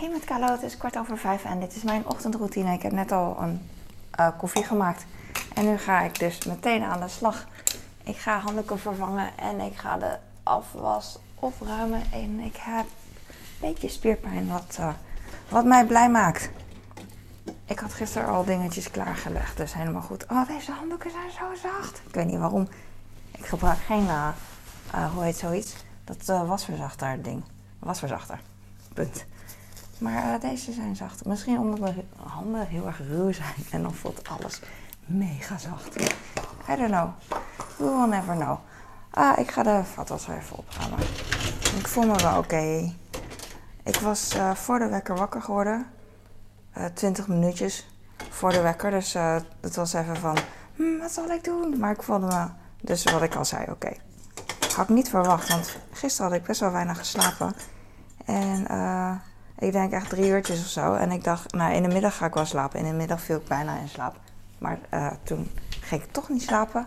Hey met Carlo, het is kwart over vijf en dit is mijn ochtendroutine. Ik heb net al een uh, koffie gemaakt. En nu ga ik dus meteen aan de slag. Ik ga handdoeken vervangen en ik ga de afwas opruimen. En ik heb een beetje spierpijn wat, uh, wat mij blij maakt. Ik had gisteren al dingetjes klaargelegd, dus helemaal goed. Oh, deze handdoeken zijn zo zacht. Ik weet niet waarom. Ik gebruik geen, uh, hoe heet zoiets? Dat wasverzachter ding. Wasverzachter. Punt. Maar uh, deze zijn zacht. Misschien omdat mijn handen heel erg ruw zijn en dan voelt alles mega zacht. I don't know. We will never know. Ah, ik ga de vatwas even opruimen. Ik voel me wel oké. Ik was uh, voor de wekker wakker geworden. Uh, 20 minuutjes voor de wekker. Dus het was even van, hm, wat zal ik doen? Maar ik voelde me, dus wat ik al zei, oké. Had ik niet verwacht, want gisteren had ik best wel weinig geslapen. En eh ik denk echt drie uurtjes of zo. En ik dacht, nou in de middag ga ik wel slapen. In de middag viel ik bijna in slaap. Maar uh, toen ging ik toch niet slapen.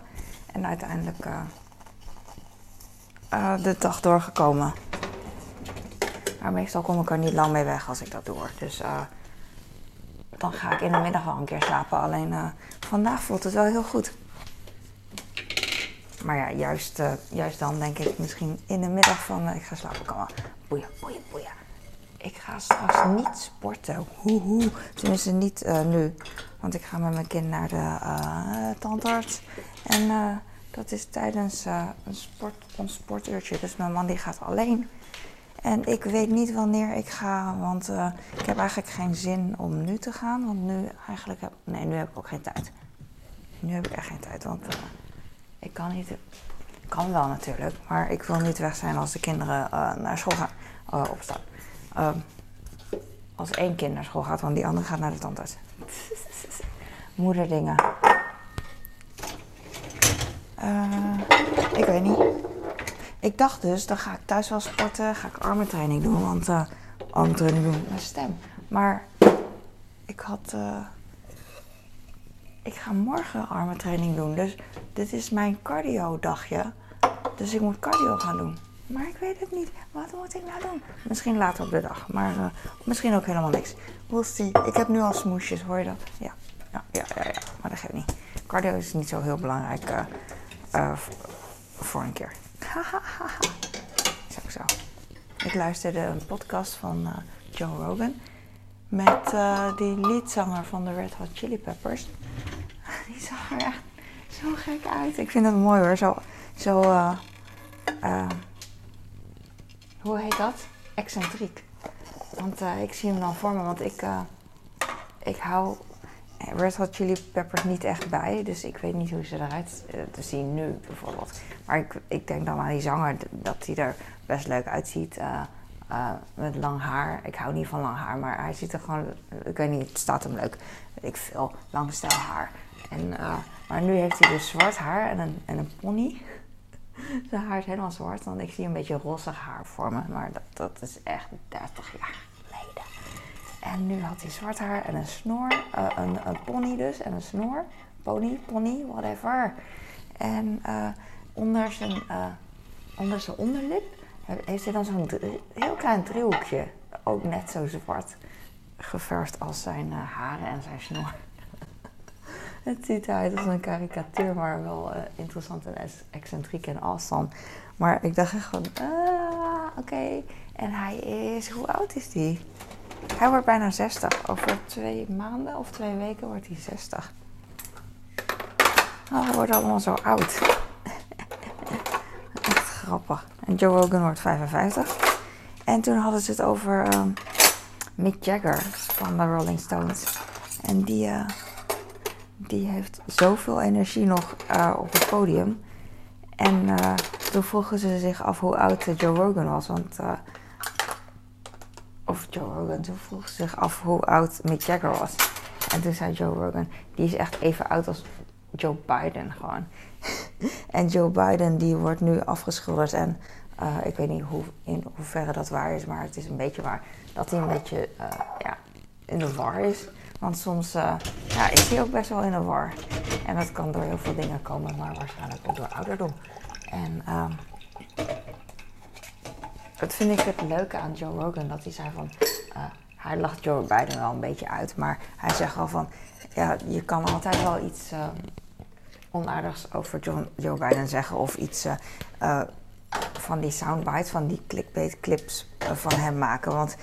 En uiteindelijk uh, uh, de dag doorgekomen. Maar meestal kom ik er niet lang mee weg als ik dat doe. Dus dan ga ik in de middag wel een keer slapen. Alleen vandaag voelt het wel heel goed. Maar ja, juist, juist dan denk ik misschien in de middag van ik ga slapen. Kan wel. Boeien, boeien, boeien ik ga straks niet sporten. Hoehoe. Tenminste, niet uh, nu. Want ik ga met mijn kind naar de uh, tandarts. En uh, dat is tijdens een sport, ons sportuurtje. Dus mijn man die gaat alleen. En ik weet niet wanneer ik ga. Want ik heb eigenlijk geen zin om nu te gaan. Want nu eigenlijk heb... Nee, nu heb ik ook geen tijd. Nu heb ik echt geen tijd. Want ik kan niet... Kan wel natuurlijk. Maar ik wil niet weg zijn als de kinderen naar school gaan opstaan. Um, als één kind naar school gaat, want die andere gaat naar de tandarts. Moederdingen. Uh, ik weet niet. Ik dacht dus, dan ga ik thuis wel sporten, ga ik armentraining doen, want uh, armentraining doen mijn stem. Maar ik had, uh, ik ga morgen armentraining doen, dus dit is mijn cardio dagje. Dus ik moet cardio gaan doen. Maar ik weet het niet. Wat moet ik nou doen? Misschien later op de dag. Maar uh, misschien ook helemaal niks. We'll see. Ik heb nu al smoesjes. Hoor je dat? Ja. Ja, ja, ja. ja. Maar dat geeft niet. Cardio is niet zo heel belangrijk uh, uh, voor een keer. zo, zo. Ik luisterde een podcast van Joe Rogan. Met die liedzanger van de Red Hot Chili Peppers. Die zag er echt zo gek uit. Ik vind het mooi hoor. Zo... zo hoe heet dat? Excentriek. Want uh, ik zie hem dan voor me, want ik, uh, ik hou Red Hot Chili Peppers niet echt bij. Dus ik weet niet hoe ze eruit te zien nu bijvoorbeeld. Maar ik, ik denk dan aan die zanger, dat hij er best leuk uitziet. met lang haar. Ik hou niet van lang haar, maar hij ziet er gewoon... Ik weet niet, het staat hem leuk. Ik veel, lang haar. En, maar nu heeft hij dus zwart haar en een, en een pony. Zijn haar is helemaal zwart, want ik zie een beetje roze haar voor me. Maar dat, dat is echt 30 jaar geleden. En nu had hij zwart haar en een snor. Uh, een, een, pony dus en een snor. Pony, pony, whatever. En uh, onder, zijn, uh, onder zijn onderlip heeft hij dan zo'n heel klein driehoekje. Ook net zo zwart geverfd als zijn haren en zijn snor. Het ziet eruit als een karikatuur, maar wel uh, interessant en excentriek en awesome. Maar ik dacht echt gewoon, ah, oké. En hij is, hoe oud is hij? Hij wordt bijna 60. Over twee maanden of twee weken wordt hij 60. Oh, hij wordt allemaal zo oud. Echt grappig. En Joe Rogan wordt 55. En toen hadden ze het over um, Mick Jagger van de Rolling Stones. En die... Uh, die heeft zoveel energie nog uh, op het podium. En uh, toen vroegen ze zich af hoe oud Joe Rogan was. Want, of Joe Rogan, toen vroegen ze zich af hoe oud Mick Jagger was. En toen zei Joe Rogan, die is echt even oud als Joe Biden gewoon. en Joe Biden die wordt nu afgeschilderd en ik weet niet hoe, in hoeverre dat waar is, maar het is een beetje waar. Dat hij een beetje ja, in de war is. Want soms uh, ja, is hij ook best wel in de war. En dat kan door heel veel dingen komen, maar waarschijnlijk ook door ouderdom. En uh, dat vind ik het leuke aan Joe Rogan, dat hij zei van... Uh, hij lacht Joe Biden wel een beetje uit. Maar hij zegt wel van, ja, je kan altijd wel iets uh, onaardigs over John, Joe Biden zeggen. Of iets van die soundbites, van die clickbait clips van hem maken. Want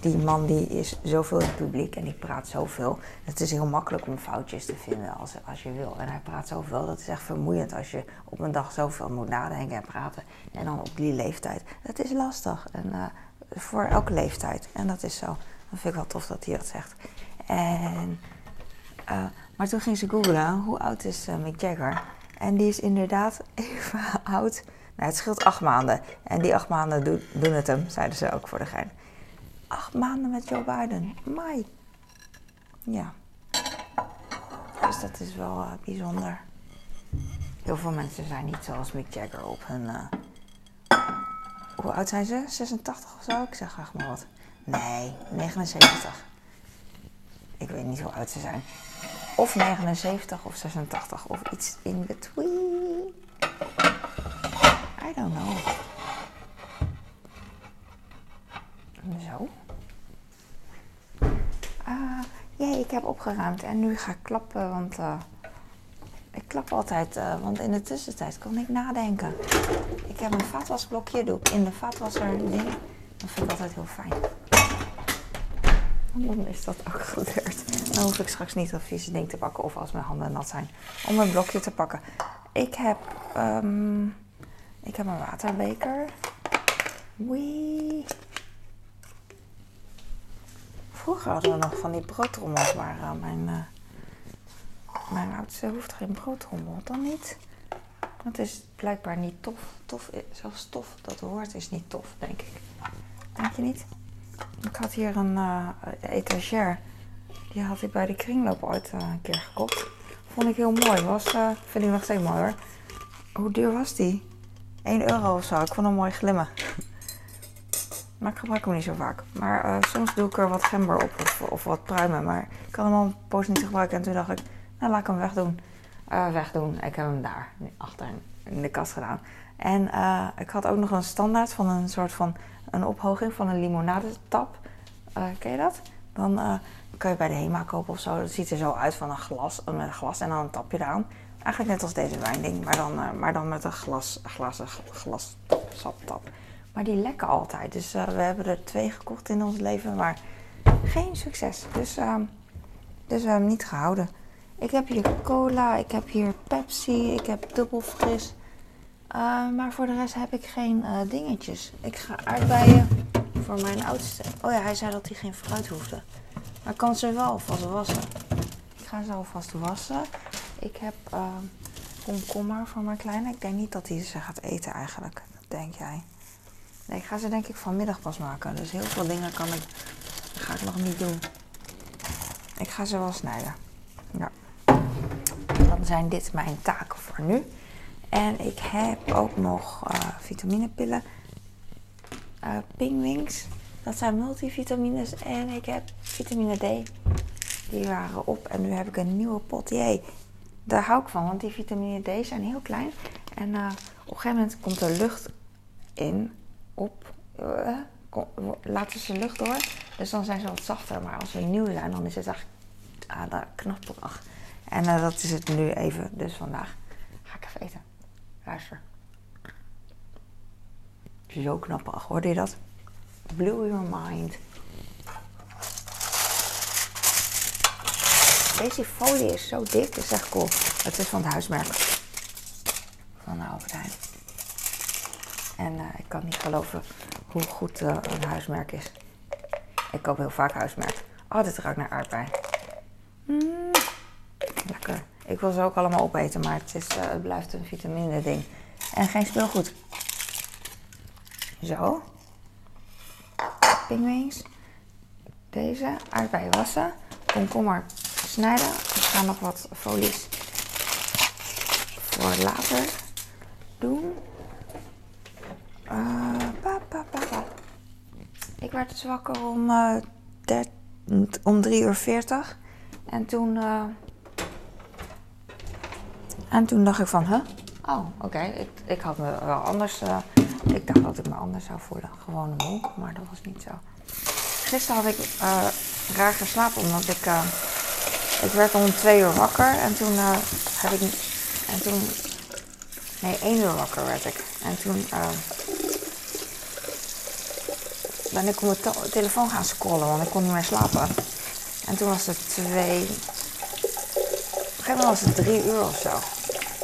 die man die is zoveel in het publiek en die praat zoveel. Het is heel makkelijk om foutjes te vinden als, als je wil. En hij praat zoveel, dat is echt vermoeiend als je op een dag zoveel moet nadenken en praten. En dan op die leeftijd. Dat is lastig. En uh, voor elke leeftijd. En dat is zo. Dat vind ik wel tof dat hij dat zegt. En, uh, maar toen ging ze googlen, hoe oud is uh, Mick Jagger? En die is inderdaad even oud. Nou, het scheelt acht maanden. En die acht maanden do doen het hem, zeiden ze ook voor de gein. Acht maanden met Joe Biden. Mai. Ja. Dus dat is wel uh, bijzonder. Heel veel mensen zijn niet zoals Mick Jagger op hun. Uh, hoe oud zijn ze? 86 of zo? Ik zeg graag maar wat. Nee, 79. Ik weet niet hoe oud ze zijn. Of 79 of 86 of iets in between. I don't know. Zo. Uh, jee, ik heb opgeruimd en nu ga ik klappen, want uh, ik klap altijd, uh, want in de tussentijd kan ik nadenken. Ik heb een vaatwasblokje, doe ik in de vaatwasser ding. Dat vind ik altijd heel fijn. Dan is dat ook gebeurd. Dan hoef ik straks niet dat vieze ding te pakken of als mijn handen nat zijn, om een blokje te pakken. Ik heb, um, ik heb een waterbeker. Wee. Vroeger hadden we nog van die broodtrommels, maar uh, mijn, uh, mijn oudste hoeft geen broodtrommel. Dan niet. Dat is blijkbaar niet tof. tof. Zelfs tof, dat woord is niet tof, denk ik. Denk je niet? Ik had hier een uh. Die had ik bij de kringloop ooit een keer gekocht. Vond ik heel mooi. Was, vind ik nog steeds mooi hoor. Hoe duur was die? 1 euro of zo. Ik vond hem mooi glimmen. Maar ik gebruik hem niet zo vaak. Maar uh, soms doe ik er wat gember op of, of, wat pruimen. Maar ik kan hem al een poos niet gebruiken. En toen dacht ik, nou laat ik hem wegdoen. Uh, wegdoen. Ik heb hem daar achter in de kast gedaan. En uh, ik had ook nog een standaard van een soort van een ophoging van een limonadetap. ken je dat? Dan kan je bij de HEMA kopen of zo. Dat ziet er zo uit van een glas, met een glas en dan een tapje eraan. Eigenlijk net als deze wijnding, maar dan, maar dan met een glas, glas, glas top, saptap. Maar die lekken altijd. Dus uh, we hebben er twee gekocht in ons leven, maar geen succes. Dus, uh, dus we hebben hem niet gehouden. Ik heb hier cola, ik heb hier Pepsi, ik heb dubbel fris. Uh, maar voor de rest heb ik geen dingetjes. Ik ga aardbeien voor mijn oudste. Oh ja, hij zei dat hij geen fruit hoefde. Maar ik kan ze wel alvast wassen. Ik ga ze alvast wassen. Ik heb komkommer voor mijn kleine. Ik denk niet dat hij ze gaat eten eigenlijk. Dat denk jij. Nee, ik ga ze denk ik vanmiddag pas maken. Dus heel veel dingen kan ik, ga ik nog niet doen. Ik ga ze wel snijden. Ja. Dan zijn dit mijn taken voor nu. En ik heb ook nog uh, vitaminepillen. Uh, Pingwings. Dat zijn multivitamines. En ik heb vitamine D. Die waren op. En nu heb ik een nieuwe pot. Jee. Daar hou ik van. Want die vitamine D zijn heel klein. En uh, op een gegeven moment komt er lucht in op, uh, laten ze lucht door. Dus dan zijn ze wat zachter. Maar als ze nieuw zijn, dan is het echt ah, knapperig. En uh, dat is het nu even. Dus vandaag ga ik even eten. Luister. Zo knapperig. Hoorde je dat? Blew your mind. Deze folie is zo dik. Dat is echt cool. Het is van het huismerk. Van de Albert. En uh, ik kan niet geloven hoe goed uh, een huismerk is. Ik koop heel vaak huismerk. Oh, dit ruikt naar aardbei. Mm, lekker. Ik wil ze ook allemaal opeten, maar het, is, uh, het blijft een vitamine ding. En geen speelgoed. Zo. Pingwings. Deze. Aardbeien wassen. Komkommer snijden. Ik ga nog wat folies voor later doen. Uh, pa, pa, pa, ik werd dus wakker om, uh, om 3 uur 40. En toen, uh, en toen dacht ik van, huh? Oh, oké. Ik, ik had me wel anders... ik dacht dat ik me anders zou voelen. Gewoon moe, maar dat was niet zo. gisteren had ik raar geslapen omdat ik, ik werd om twee uur wakker en toen heb ik, en toen, nee één uur wakker werd ik. En toen ben ik op mijn telefoon gaan scrollen, want ik kon niet meer slapen. En toen was het twee, op een gegeven moment was het drie uur of zo.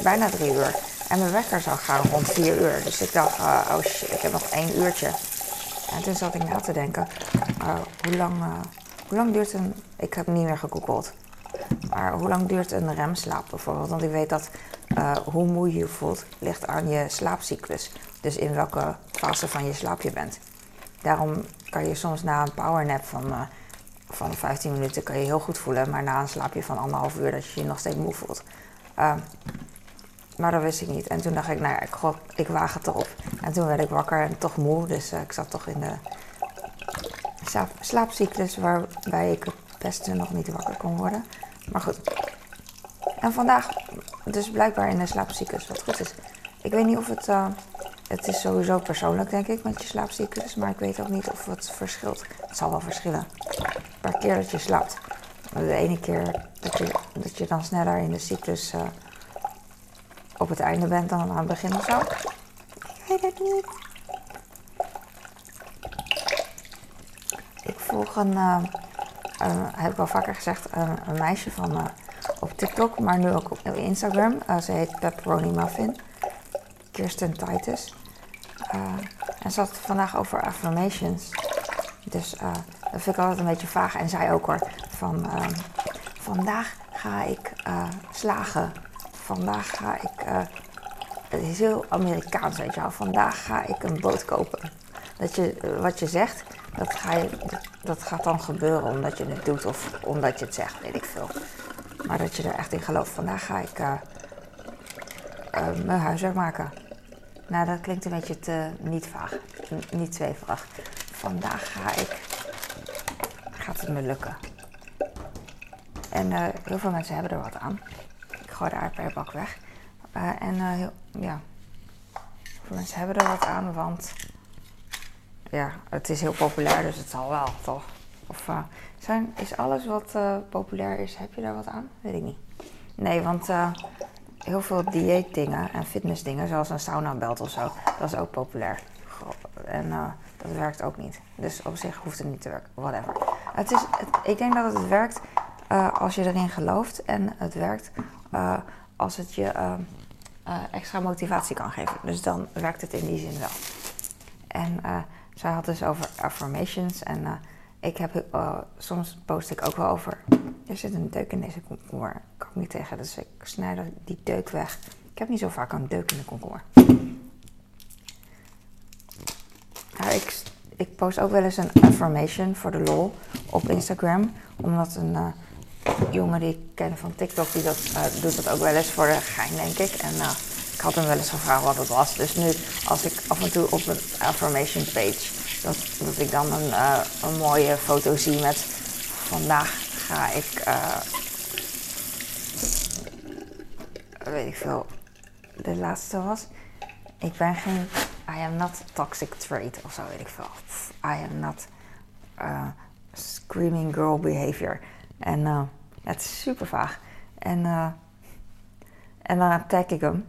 Bijna drie uur. En mijn wekker zou gaan rond vier uur. Dus ik dacht, oh shit, ik heb nog één uurtje. En toen zat ik na te denken, uh, hoe, lang, uh, hoe lang duurt een... Ik heb niet meer gegoogeld. Maar hoe lang duurt een remslaap bijvoorbeeld? Want ik weet dat uh, hoe moe je voelt ligt aan je slaapcyclus. Dus in welke fase van je slaap je bent. Daarom kan je soms na een powernap van, van 15 minuten kan je heel goed voelen. Maar na een slaapje van anderhalf uur dat je je nog steeds moe voelt. Maar dat wist ik niet. En toen dacht ik, nou ja, ik, god, ik waag het erop. En toen werd ik wakker en toch moe. Dus uh, ik zat toch in de slaap, slaapcyclus waarbij ik het beste nog niet wakker kon worden. Maar goed. En vandaag dus blijkbaar in de slaapcyclus wat goed is. Ik weet niet of het... Het is sowieso persoonlijk, denk ik, met je slaapcyclus. Maar ik weet ook niet of het verschilt. Het zal wel verschillen. Per keer dat je slaapt. De ene keer dat je, dat je dan sneller in de cyclus... Uh, op het einde bent dan aan het begin of zo. Ik weet het niet. Ik volg een, uh, heb ik wel vaker gezegd, een meisje van uh, op TikTok, maar nu ook op Instagram. Ze heet Pepperoni Muffin. Kirsten Titus. En ze had vandaag over affirmations. Dus dat vind ik altijd een beetje vaag. En zij ook hoor. Van vandaag ga ik slagen vandaag ga ik, uh, het is heel Amerikaans weet je vandaag ga ik een boot kopen. Dat je, eh, wat je zegt, dat, ga je, dat gaat dan gebeuren omdat je het doet of omdat je het zegt, weet ik veel. Maar dat je er echt in gelooft, vandaag ga ik uh, mijn huiswerk maken. Nou, dat klinkt een beetje te niet vaag, niet zweverig. Vandaag ga ik, gaat het me lukken. En heel veel mensen hebben er wat aan gooi de aardbeienbak weg. Uh, en uh, heel, ja, veel mensen hebben er wat aan, want ja, het is heel populair, dus het zal wel, toch? Of zijn, is alles wat populair is, heb je daar wat aan? Weet ik niet. Nee, want heel veel dieetdingen en fitnessdingen, zoals een saunabelt of zo, dat is ook populair. En dat werkt ook niet. Dus op zich hoeft het niet te werken. Whatever. Het is, ik denk dat het werkt als je erin gelooft. En het werkt uh, als het je extra motivatie kan geven. Dus dan werkt het in die zin wel. En zij had dus over affirmations. En ik heb, soms post ik ook wel over. Er zit een deuk in deze komkommer. Niet tegen, dus ik snijd die deuk weg. Ik heb niet zo vaak een deuk in de komkommer. Ik, ik post ook wel eens een affirmation voor de lol op Instagram. Omdat een jongen die ik ken van TikTok, die dat, uh, doet dat ook wel eens voor de gein, denk ik. En uh, ik had hem wel eens gevraagd wat het was. Dus nu, als ik af en toe op een affirmation page, dat, dat ik dan een, een mooie foto zie met vandaag ga ik, weet ik veel, de laatste was. Ik ben geen, I am not toxic trait of zo, weet ik veel. I am not screaming girl behavior. En uh, het is super vaag. En, uh, en dan tag ik hem.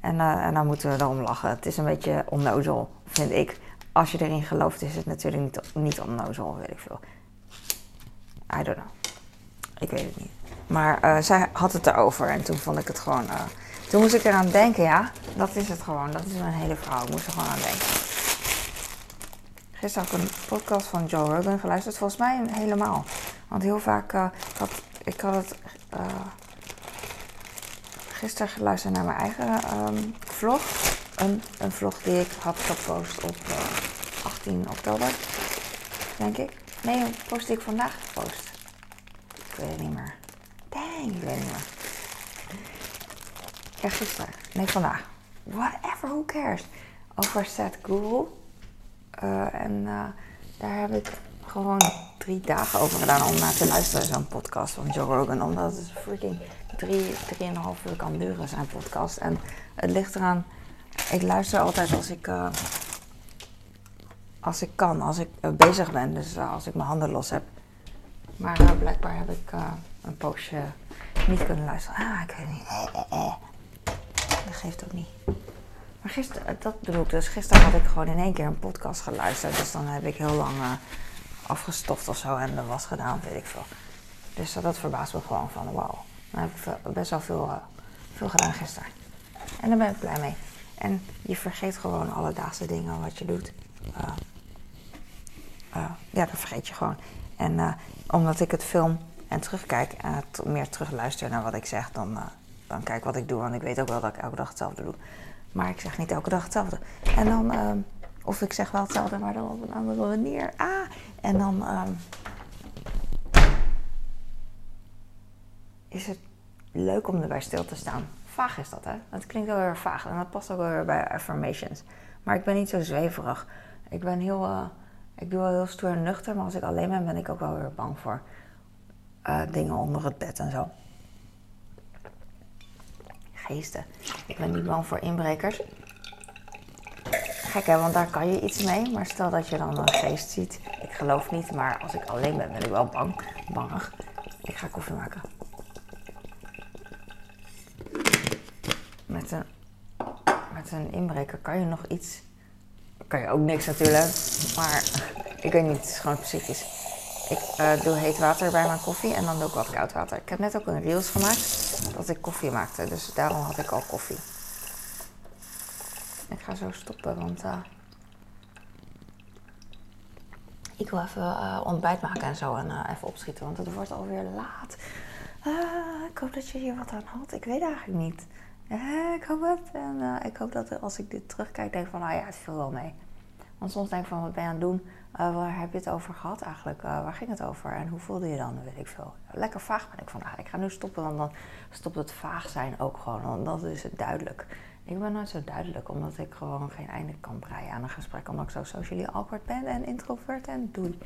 En, uh, en dan moeten we erom lachen. Het is een beetje onnozel, vind ik. Als je erin gelooft, is het natuurlijk niet, niet onnozel, weet ik veel. I don't know. Ik weet het niet. Maar uh, zij had het erover en toen vond ik het gewoon. toen moest ik eraan denken, ja, dat is het gewoon. Dat is mijn hele verhaal. Ik moest er gewoon aan denken. Gisteren had ik een podcast van Joe Rogan geluisterd. Volgens mij helemaal. Want heel vaak, uh, had, ik had het gisteren geluisterd naar mijn eigen um, vlog. Een, een, vlog die ik had gepost op uh, eh, 18 oktober, denk ik. Nee, een post die ik vandaag gepost. Ik weet het niet meer. Dang, gisteren. Nee, vandaag. Whatever, who cares? Over Seth Google. en daar heb ik gewoon drie dagen over gedaan om naar te luisteren, zo'n podcast van Joe Rogan. Omdat het freaking drie, drieënhalf uur kan duren, zijn podcast. En het ligt eraan, ik luister altijd als ik, uh, als ik kan, als ik eh, bezig ben, dus eh, als ik mijn handen los heb. Maar eh, blijkbaar heb ik eh, een poosje niet kunnen luisteren. Ah, ik weet niet. Eh. Dat geeft ook niet. Maar gisteren, dat bedoel ik dus, gisteren had ik gewoon in één keer een podcast geluisterd. Dus dan heb ik heel lang eh, afgestoft of zo en de was gedaan, weet ik veel. Dus eh, dat verbaast me gewoon van, wauw. Dan heb ik veel- best wel veel, veel gedaan gisteren. En daar ben ik blij mee. En je vergeet gewoon alledaagse dingen wat je doet. Ja, dat vergeet je gewoon. En eh, omdat ik het film en terugkijk en meer terugluister naar wat ik zeg, dan, eh, dan kijk wat ik doe. Want ik weet ook wel dat ik elke dag hetzelfde doe. Maar ik zeg niet elke dag hetzelfde. En dan, ehm, of ik zeg wel hetzelfde, maar dan op een andere manier. Ah, en dan ehm, is het leuk om erbij stil te staan. Vaag is dat, hè? Dat klinkt wel erg vaag en dat past ook wel weer bij affirmations. Maar ik ben niet zo zweverig. Ik ben heel, eh, ik doe wel heel stoer en nuchter, maar als ik alleen ben, ben ik ook wel weer bang voor eh, dingen onder het bed en zo. Geesten. Ik ben niet bang voor inbrekers. Gek hè, want daar kan je iets mee. Maar stel dat je dan een geest ziet. Ik geloof niet, maar als ik alleen ben, ben ik wel bang. Bangig. Ik ga koffie maken. Met een, met een inbreker kan je nog iets. Kan je ook niks natuurlijk. Maar ik weet niet, het is gewoon psychisch. Ik eh, doe heet water bij mijn koffie en dan doe ik wat koud water. Ik heb net ook een reels gemaakt dat ik koffie maakte. Dus daarom had ik al koffie. Ik ga zo stoppen, want eh, ik wil even eh, ontbijt maken en zo en even opschieten, want het wordt alweer laat. Ah, ik hoop dat je hier wat aan had. Ik weet eigenlijk niet. Eh, ik hoop het. En eh, ik hoop dat als ik dit terugkijk, denk van, nou ja, het viel wel mee. Want soms denk ik van, wat ben je aan het doen? Eh, waar heb je het over gehad eigenlijk? Waar ging het over? En hoe voelde je dan? Weet ik veel. Lekker vaag ben ik vandaag. Ik ga nu stoppen, want dan stopt het vaag zijn ook gewoon. Want dan is het duidelijk. Ik ben nooit zo duidelijk, omdat ik gewoon geen einde kan breien aan een gesprek. Omdat ik zo socially awkward ben en introvert en doei.